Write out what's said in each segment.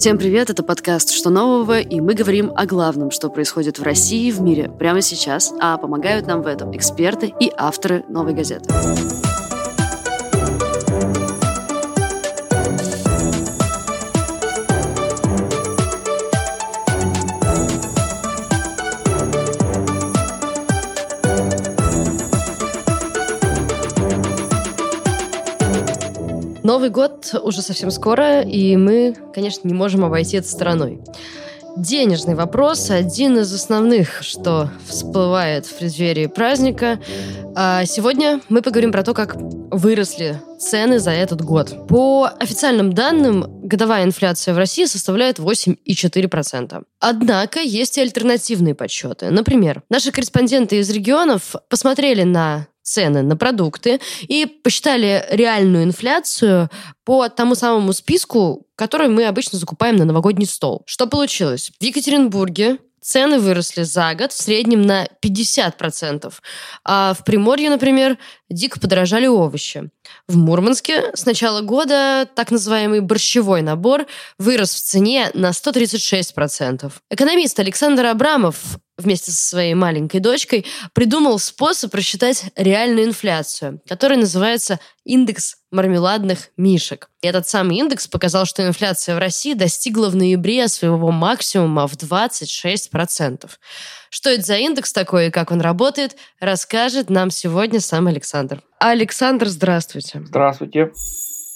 Всем привет, это подкаст «Что нового?» и мы говорим о главном, что происходит в России и в мире прямо сейчас, а помогают нам в этом эксперты и авторы «Новой газеты». Новый год уже совсем скоро, и мы, конечно, не можем обойти это стороной. Денежный вопрос – один из основных, что всплывает в преддверии праздника. А сегодня мы поговорим про то, как выросли цены за этот год. По официальным данным, годовая инфляция в России составляет 8,4%. Однако есть и альтернативные подсчеты. Например, наши корреспонденты из регионов посмотрели на цены на продукты и посчитали реальную инфляцию по тому самому списку, который мы обычно закупаем на новогодний стол. Что получилось? В Екатеринбурге цены выросли за год в среднем на 50%. А в Приморье, например, дико подорожали овощи. В Мурманске с начала года так называемый борщевой набор вырос в цене на 136%. Экономист Александр Абрамов вместе со своей маленькой дочкой придумал способ рассчитать реальную инфляцию, который называется индекс мармеладных мишек. И этот самый индекс показал, что инфляция в России достигла в ноябре своего максимума в 26%. Что это за индекс такой и как он работает, расскажет нам сегодня сам Александр. Александр, здравствуйте. Здравствуйте.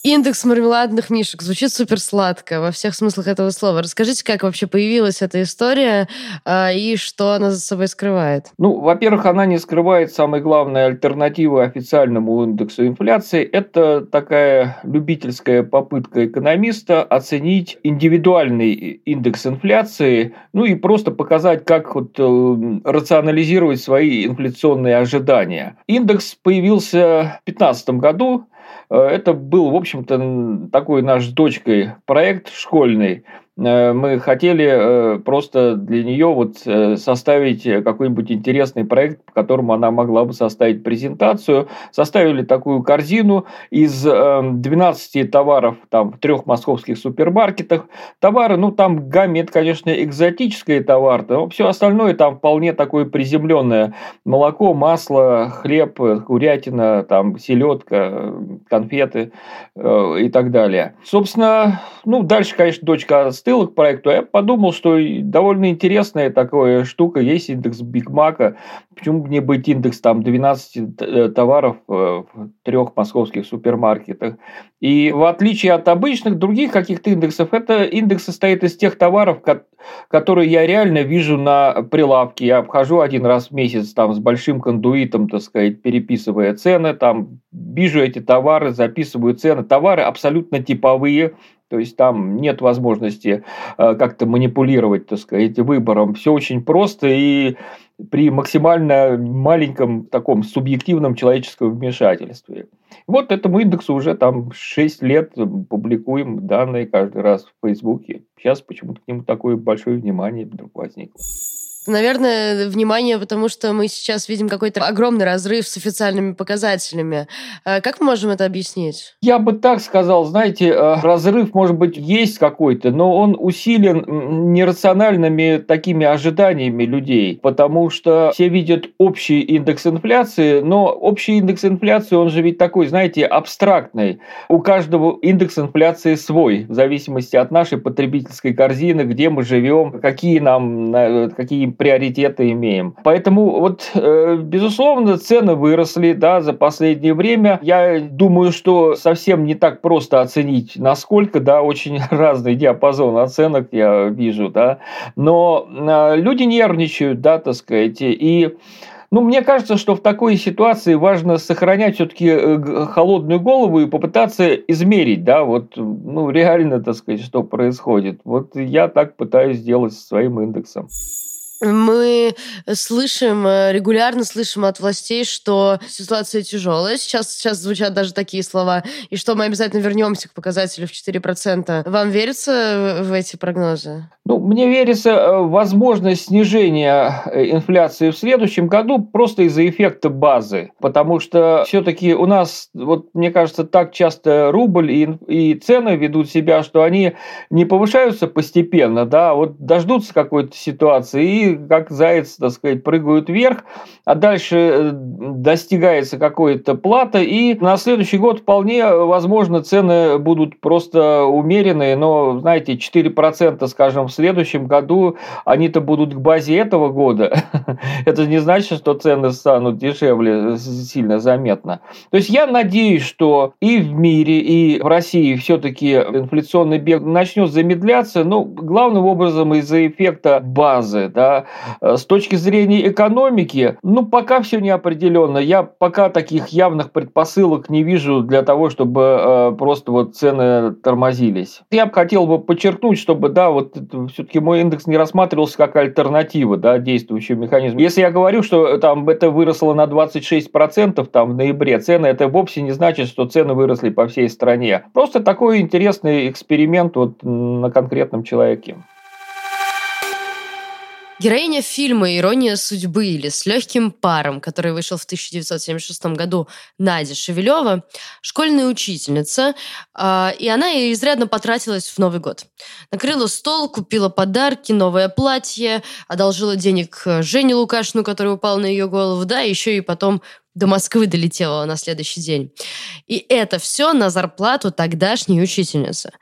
Индекс мармеладных мишек звучит супер сладко во всех смыслах этого слова. Расскажите, как вообще появилась эта история э, и что она за собой скрывает? Ну, во-первых, она не скрывает самой главной альтернативы официальному индексу инфляции. Это такая любительская попытка экономиста оценить индивидуальный индекс инфляции, ну и просто показать, как вот, э, рационализировать свои инфляционные ожидания. Индекс появился в 2015 году это был, в общем-то, такой наш дочкой проект школьный – Э, мы хотели э, просто для нее вот э, составить какой-нибудь интересный проект, по которому она могла бы составить презентацию. Составили такую корзину из 12 товаров там, в трех московских супермаркетах. Товары, ну там гамме, это, конечно, экзотические товары, но все остальное там вполне такое приземленное. Молоко, масло, хлеб, курятина, там селедка, конфеты и так далее. Собственно, ну дальше, конечно, дочка стыл к проекту, а я подумал, что довольно интересная такая штука, есть индекс Биг Мака, почему бы не быть индекс там 12 э, товаров э, в трех московских супермаркетах. И в отличие от обычных других каких-то индексов, это индекс состоит из тех товаров, которые я реально вижу на прилавке. Я обхожу один раз в месяц там с большим кондуитом, так сказать, переписывая цены, там вижу эти товары, записываю цены. Товары абсолютно типовые, то есть там нет возможности э, как-то манипулировать, так сказать, выбором. Все очень просто и при максимально маленьком таком субъективном человеческом вмешательстве. Вот этому индексу уже там 6 лет публикуем данные каждый раз в Фейсбуке. Сейчас почему-то к нему такое большое внимание вдруг возникло. Наверное, внимание, потому что мы сейчас видим какой-то огромный разрыв с официальными показателями. Э, как мы можем это объяснить? Я бы так сказал, знаете, э, разрыв, может быть, есть какой-то, но он усилен нерациональными такими ожиданиями людей, потому что все видят общий индекс инфляции, но общий индекс инфляции, он же ведь такой, знаете, абстрактный. У каждого индекс инфляции свой, в зависимости от нашей потребительской корзины, где мы живем, какие нам, э, какие приоритеты имеем. Поэтому вот, э, безусловно, цены выросли да, за последнее время. Я думаю, что совсем не так просто оценить, насколько, да, очень разный диапазон оценок я вижу, да. Но э, люди нервничают, да, так сказать, и ну, мне кажется, что в такой ситуации важно сохранять все-таки э, холодную голову и попытаться измерить, да, вот, ну, реально, так сказать, что происходит. Вот я так пытаюсь сделать со своим индексом мы слышим, э, регулярно слышим от властей, что ситуация тяжелая. Сейчас, сейчас звучат даже такие слова. И что мы обязательно вернемся к показателю в 4%. Вам верится в эти прогнозы? Ну, мне верится, э, возможность снижения э, инфляции в следующем году просто из-за эффекта базы. Потому что все-таки у нас, вот мне кажется, так часто рубль и, и цены ведут себя, что они не повышаются постепенно, да, вот дождутся какой-то ситуации и как заяц, так сказать, прыгают вверх, а дальше э, достигается какой-то плата, и на следующий год вполне возможно цены будут просто умеренные, но, знаете, 4%, скажем, в следующем году они-то будут к базе этого года. Это не значит, что цены станут дешевле сильно заметно. То есть я надеюсь, что и в мире, и в России все-таки инфляционный бег начнет замедляться, но главным образом из-за эффекта базы. Да. С точки зрения экономики, ну, пока все неопределенно. Я пока таких явных предпосылок не вижу для того, чтобы э, просто вот цены тормозились. Я бы хотел бы подчеркнуть, чтобы, да, вот все-таки мой индекс не рассматривался как альтернатива, да, действующего механизма. Если я говорю, что там это выросло на 26% там в ноябре, цены, это вовсе не значит, что цены выросли по всей стране. Просто такой интересный эксперимент вот на конкретном человеке. Героиня фильма «Ирония судьбы» или «С легким паром», который вышел в 1976 году, Надя Шевелева, школьная учительница, э, и она изрядно потратилась в Новый год. Накрыла стол, купила подарки, новое платье, одолжила денег Жене Лукашину, который упал на ее голову, да, еще и потом до Москвы долетела на следующий день. И это все на зарплату тогдашней учительницы.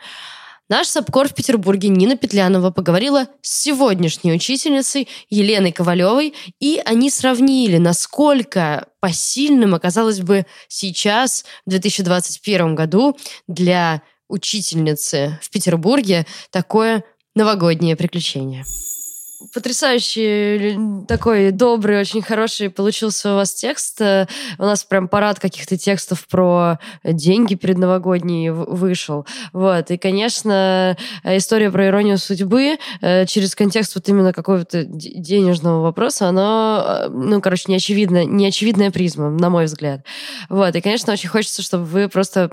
Наш САПКОР в Петербурге Нина Петлянова поговорила с сегодняшней учительницей Еленой Ковалевой, и они сравнили, насколько посильным оказалось бы сейчас, в 2021 году, для учительницы в Петербурге такое новогоднее приключение потрясающий, такой добрый, очень хороший получился у вас текст. Э, у нас прям парад каких-то текстов про деньги предновогодние вышел. Вот. И, конечно, история про иронию судьбы э, через контекст вот именно какого-то денежного вопроса, она, э, ну, короче, неочевидная, неочевидная призма, на мой взгляд. Вот. И, конечно, очень хочется, чтобы вы просто,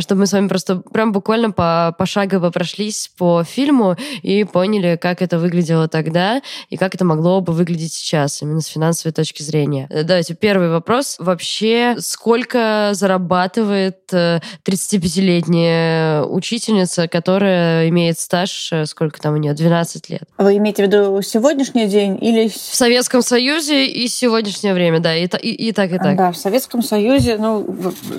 чтобы мы с вами просто прям буквально по, пошагово прошлись по фильму и поняли, как это выглядело тогда, и как это могло бы выглядеть сейчас, именно с финансовой точки зрения. Э, давайте, первый вопрос. Вообще, сколько зарабатывает 35-летняя э, учительница, которая имеет стаж, э, сколько там у нее, 12 лет? Вы имеете в виду сегодняшний день или... В Советском Союзе и сегодняшнее время, да, и, и, и так, и так. Да, в Советском Союзе, ну,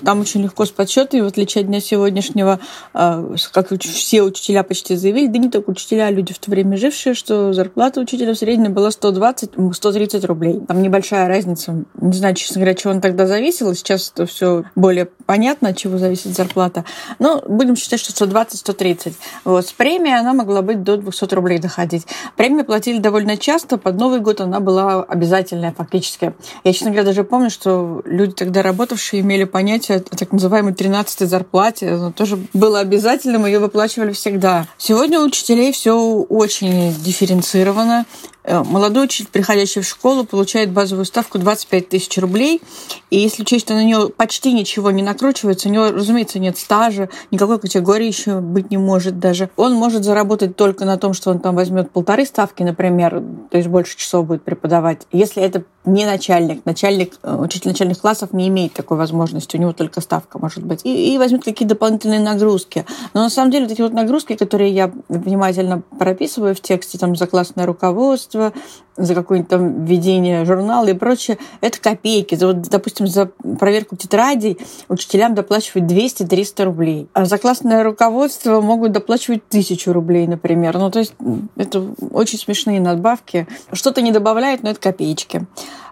там очень легко с подсчетами, в отличие от дня сегодняшнего, как все учителя почти заявили, да не только учителя, а люди в то время жившие, что зарплата учителя в среднем было 120-130 рублей. Там небольшая разница. Не знаю, честно говоря, чего он тогда зависело. Сейчас это все более понятно, от чего зависит зарплата. Но будем считать, что 120-130. Вот. С премией она могла быть до 200 рублей доходить. Премию платили довольно часто. Под Новый год она была обязательная фактически. Я, честно говоря, даже помню, что люди тогда работавшие имели понятие о так называемой 13-й зарплате. Оно тоже было обязательным, ее выплачивали всегда. Сегодня у учителей все очень дифференцировано Э, молодой учитель, приходящий в школу, получает базовую ставку 25 тысяч рублей. И если учесть, что на нее почти ничего не накручивается, у него, разумеется, нет стажа, никакой категории еще быть не может даже. Он может заработать только на том, что он там возьмет полторы ставки, например, то есть больше часов будет преподавать. Если это не начальник, начальник, э, учитель начальных классов не имеет такой возможности, у него только ставка может быть. И, и возьмет какие дополнительные нагрузки. Но на самом деле эти вот нагрузки, которые я внимательно прописываю в тексте, там за классное руководство, средства, за какое-нибудь там ведение журнала и прочее, это копейки. За, вот, допустим, за проверку тетрадей учителям доплачивают 200-300 рублей. А за классное руководство могут доплачивать 1000 рублей, например. Ну, то есть это очень смешные надбавки. Что-то не добавляет, но это копеечки.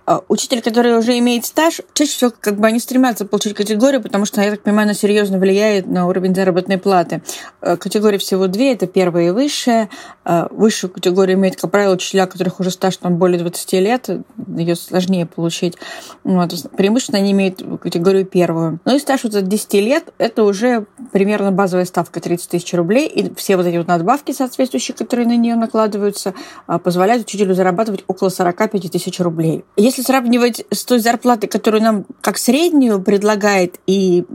А, учитель, который уже имеет стаж, чаще всего как бы они стремятся получить категорию, потому что, я так понимаю, она серьезно влияет на уровень заработной платы. А, категории всего две, это первая и высшая. А, высшую категорию имеют, как правило, учителя, у которых уже стаж там более 20 лет, ее сложнее получить. Вот. Преимущественно они имеют категорию первую. Ну и стаж вот за 10 лет, это уже примерно базовая ставка 30 тысяч рублей, и все вот эти вот надбавки соответствующие, которые на нее накладываются, позволяют учителю зарабатывать около 45 тысяч рублей. Если сравнивать с той зарплатой, которую нам как среднюю предлагает и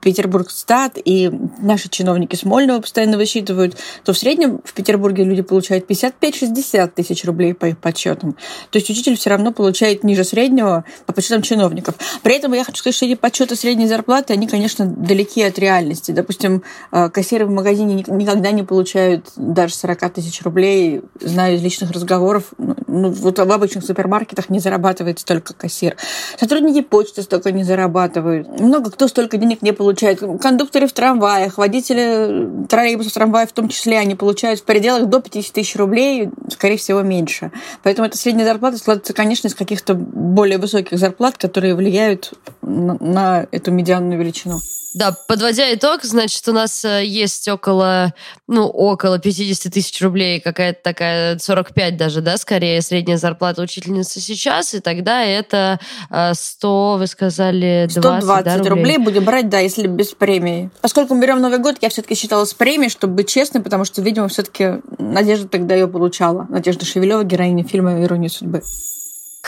Петербургстат и наши чиновники Смольного постоянно высчитывают, то в среднем в Петербурге люди получают 55-60 тысяч рублей по их подсчетам. То есть учитель все равно получает ниже среднего по подсчетам чиновников. При этом я хочу сказать, что эти подсчеты средней зарплаты, они, конечно, далеки от реальности. Допустим, э, кассиры в магазине никогда не получают даже 40 тысяч рублей, знаю из личных разговоров. Ну, вот в обычных супермаркетах не зарабатывает столько кассир. Сотрудники почты столько не зарабатывают. Много кто столько денег не получает. Кондукторы в трамваях, водители троллейбусов, трамваев в том числе, они получают в пределах до 50 тысяч рублей, скорее всего, меньше. Поэтому эта средняя зарплата складывается, конечно, из каких-то более высоких зарплат, которые влияют на, на эту медианную величину. Да, подводя итог, значит, у нас э, есть около, ну, около 50 тысяч рублей, какая-то такая 45 даже, да, скорее, средняя зарплата учительницы сейчас, и тогда это 100, э, вы сказали, 20 120 да, рублей. рублей будем брать, да, если без премии. Поскольку мы берем Новый год, я все-таки считала с премией, чтобы быть честной, потому что, видимо, все-таки Надежда тогда ее получала. Надежда Шевелева, героиня фильма «Ирония судьбы».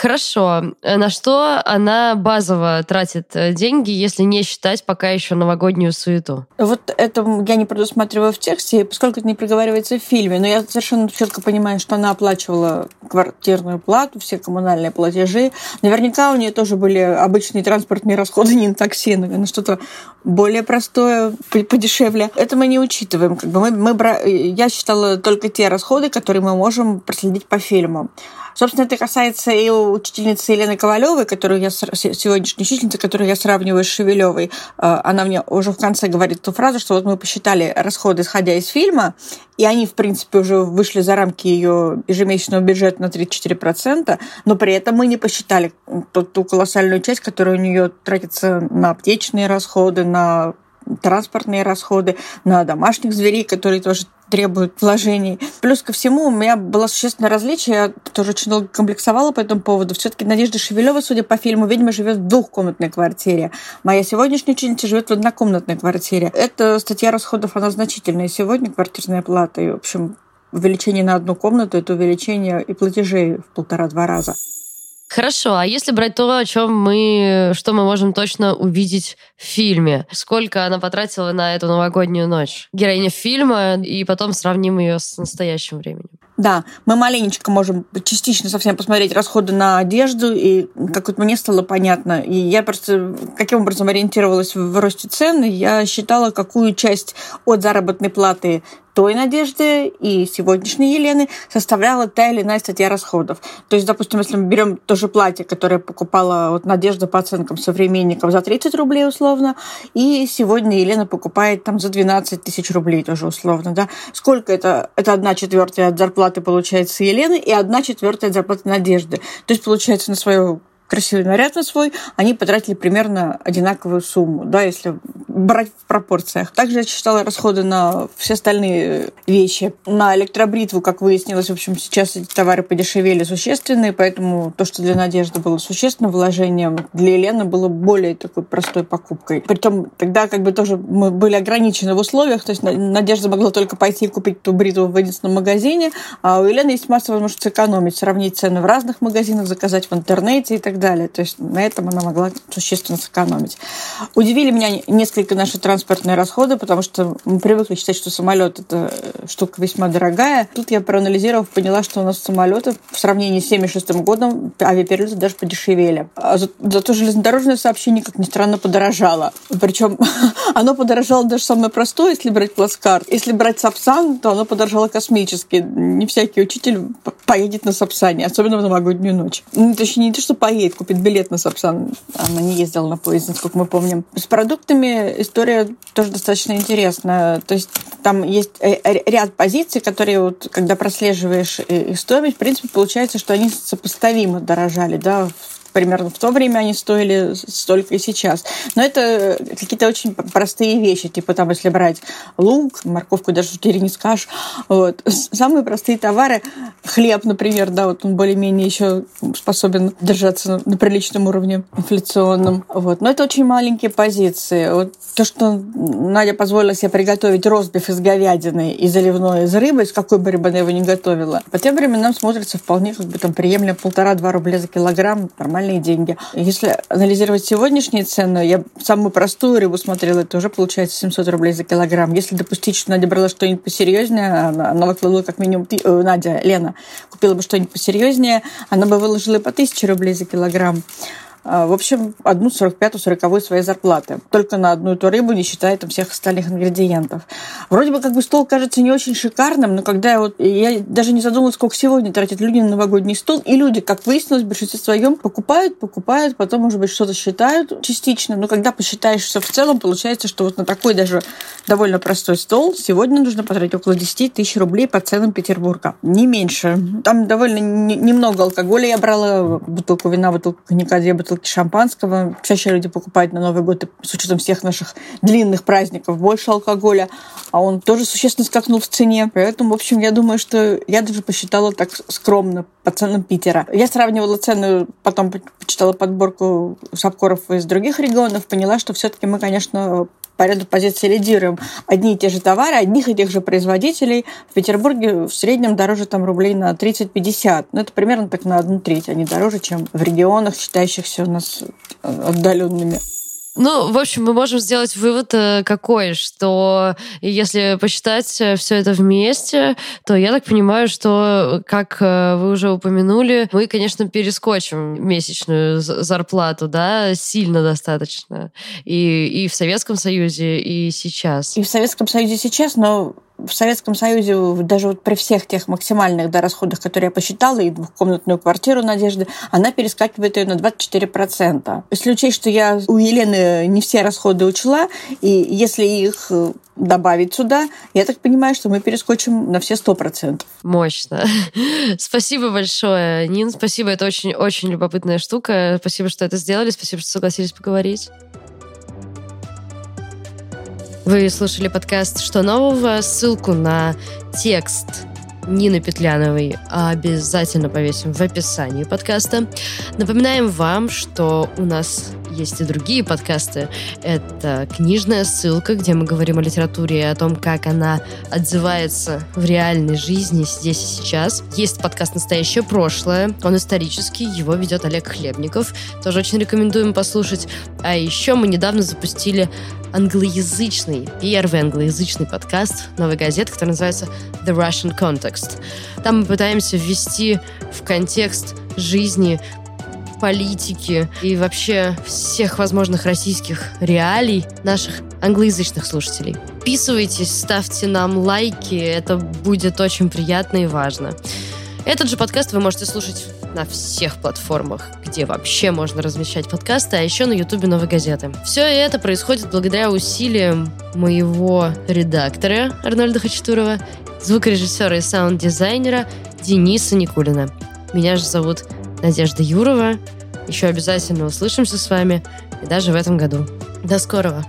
Хорошо. Э, на что она базово тратит э, деньги, если не считать пока еще новогоднюю суету? Вот это я не предусматриваю в тексте, поскольку это не проговаривается в фильме, но я совершенно четко понимаю, что она оплачивала квартирную плату, все коммунальные платежи. Наверняка у нее тоже были обычные транспортные расходы, не на такси, но на что-то более простое, подешевле. Это мы не учитываем. Как бы мы, мы бра... Я считала только те расходы, которые мы можем проследить по фильму. Собственно, это касается и учительницы Елены Ковалевой, которую я сегодняшней учительницы, которую я сравниваю с Шевелевой. Э, она мне уже в конце говорит ту фразу, что вот мы посчитали расходы, исходя из фильма, и они, в принципе, уже вышли за рамки ее ежемесячного бюджета на 34%, но при этом мы не посчитали ту, ту колоссальную часть, которая у нее тратится на аптечные расходы, на транспортные расходы, на домашних зверей, которые тоже требуют вложений. Плюс ко всему, у меня было существенное различие, я тоже очень долго комплексовала по этому поводу. Все-таки Надежда Шевелева, судя по фильму, видимо, живет в двухкомнатной квартире. Моя сегодняшняя ученица живет в однокомнатной квартире. Эта статья расходов, она значительная сегодня, квартирная плата. И, в общем, увеличение на одну комнату – это увеличение и платежей в полтора-два раза. Хорошо, а если брать то, о чем мы, что мы можем точно увидеть в фильме, сколько она потратила на эту новогоднюю ночь? Героиня фильма, и потом сравним ее с настоящим временем. Да, мы маленечко можем частично совсем посмотреть расходы на одежду, и как вот мне стало понятно, и я просто каким образом ориентировалась в росте цен, я считала, какую часть от заработной платы той Надежды и сегодняшней Елены составляла та или иная статья расходов. То есть, допустим, если мы берем то же платье, которое покупала вот Надежда по оценкам современников за 30 рублей условно, и сегодня Елена покупает там за 12 тысяч рублей тоже условно, да, сколько это? Это одна четвертая от зарплаты получается Елены и одна четвертая от зарплаты Надежды. То есть, получается, на свою красивый наряд на свой, они потратили примерно одинаковую сумму, да, если брать в пропорциях. Также я считала расходы на все остальные вещи. На электробритву, как выяснилось, в общем, сейчас эти товары подешевели существенные, поэтому то, что для Надежды было существенным вложением, для Елены было более такой простой покупкой. Притом тогда как бы тоже мы были ограничены в условиях, то есть Надежда могла только пойти и купить ту бритву в единственном магазине, а у Елены есть масса возможностей сэкономить, сравнить цены в разных магазинах, заказать в интернете и так далее. То есть на этом она могла существенно сэкономить. Удивили меня несколько наши транспортные расходы, потому что мы привыкли считать, что самолет это штука весьма дорогая. Тут я проанализировав, поняла, что у нас самолеты в сравнении с 76 годом авиаперелеты даже подешевели. А за, зато железнодорожное сообщение, как ни странно, подорожало. Причем оно подорожало даже самое простое, если брать плацкарт. Если брать Сапсан, то оно подорожало космически. Не всякий учитель поедет на Сапсане, особенно в новогоднюю ночь. Ну, точнее, не то, что поедет, купить билет на Сапсан. Она не ездила на поезде, насколько мы помним. С продуктами история тоже достаточно интересная. То есть там есть э, ряд позиций, которые вот, когда прослеживаешь э, их стоимость, в принципе, получается, что они сопоставимо дорожали, да, примерно в то время они стоили столько и сейчас. Но это какие-то очень простые вещи, типа там, если брать лук, морковку даже в не скажешь. Вот. Самые простые товары, хлеб, например, да, вот он более-менее еще способен держаться на приличном уровне инфляционном. Вот. Но это очень маленькие позиции. Вот то, что Надя позволила себе приготовить розбив из говядины и заливное из рыбы, из какой бы рыбы она его не готовила, по тем временам смотрится вполне как бы там приемлемо полтора-два рубля за килограмм, нормально нормальные деньги. Если анализировать сегодняшние цены, я самую простую рыбу смотрела, это уже получается 700 рублей за килограмм. Если допустить, что Надя брала что-нибудь посерьезнее, она, выкладывала как минимум, ты, э, Надя, Лена, купила бы что-нибудь посерьезнее, она бы выложила по 1000 рублей за килограмм. А, в общем, одну 45-40 своей зарплаты. Только на одну эту рыбу, не считая там всех остальных ингредиентов. Вроде бы как бы стол кажется не очень шикарным, но когда я вот... Я даже не задумалась, сколько сегодня тратят люди на новогодний стол. И люди, как выяснилось, в большинстве своем покупают, покупают, потом, может быть, что-то считают частично. Но когда посчитаешь все в целом, получается, что вот на такой даже довольно простой стол сегодня нужно потратить около 10 тысяч рублей по ценам Петербурга. Не меньше. Там довольно немного алкоголя. Я брала бутылку вина, бутылку коньяка, две бутылки бутылки шампанского. Чаще люди покупают на Новый год, с учетом всех наших длинных праздников, больше алкоголя. А он тоже существенно скакнул в цене. Поэтому, в общем, я думаю, что я даже посчитала так скромно по ценам Питера. Я сравнивала цены, потом почитала подборку шапкоров из других регионов, поняла, что все-таки мы, конечно, по ряду позиций лидируем. Одни и те же товары, одних и тех же производителей. В Петербурге в среднем дороже там рублей на 30-50. Ну, это примерно так на одну треть. Они дороже, чем в регионах, считающихся у нас отдаленными. Ну, в общем, мы можем сделать вывод э, какой, что если посчитать э, все это вместе, то я так понимаю, что, как э, вы уже упомянули, мы, конечно, перескочим месячную зарплату, да, сильно достаточно. И, и в Советском Союзе, и сейчас. И в Советском Союзе сейчас, но в Советском Союзе даже вот при всех тех максимальных да, расходах, которые я посчитала, и двухкомнатную квартиру Надежды, она перескакивает ее на 24%. Если учесть, что я у Елены не все расходы учла, и если их э, добавить сюда, я так понимаю, что мы перескочим на все 100%. Мощно. Спасибо большое, Нин. Спасибо, это очень-очень любопытная штука. Спасибо, что это сделали. Спасибо, что согласились поговорить. Вы слушали подкаст «Что нового?». Ссылку на текст Нины Петляновой обязательно повесим в описании подкаста. Напоминаем вам, что у нас есть и другие подкасты. Это книжная ссылка, где мы говорим о литературе и о том, как она отзывается в реальной жизни здесь и сейчас. Есть подкаст «Настоящее прошлое». Он исторический, его ведет Олег Хлебников. Тоже очень рекомендуем послушать. А еще мы недавно запустили англоязычный, первый англоязычный подкаст новой газеты, который называется The Russian Context. Там мы пытаемся ввести в контекст жизни политики и вообще всех возможных российских реалий наших англоязычных слушателей. Подписывайтесь, ставьте нам лайки, это будет очень приятно и важно. Этот же подкаст вы можете слушать на всех платформах, где вообще можно размещать подкасты, а еще на Ютубе Новой газеты. Все это происходит благодаря усилиям моего редактора Арнольда Хачатурова, звукорежиссера и саунд-дизайнера Дениса Никулина. Меня же зовут Надежда Юрова. Еще обязательно услышимся с вами и даже в этом году. До скорого!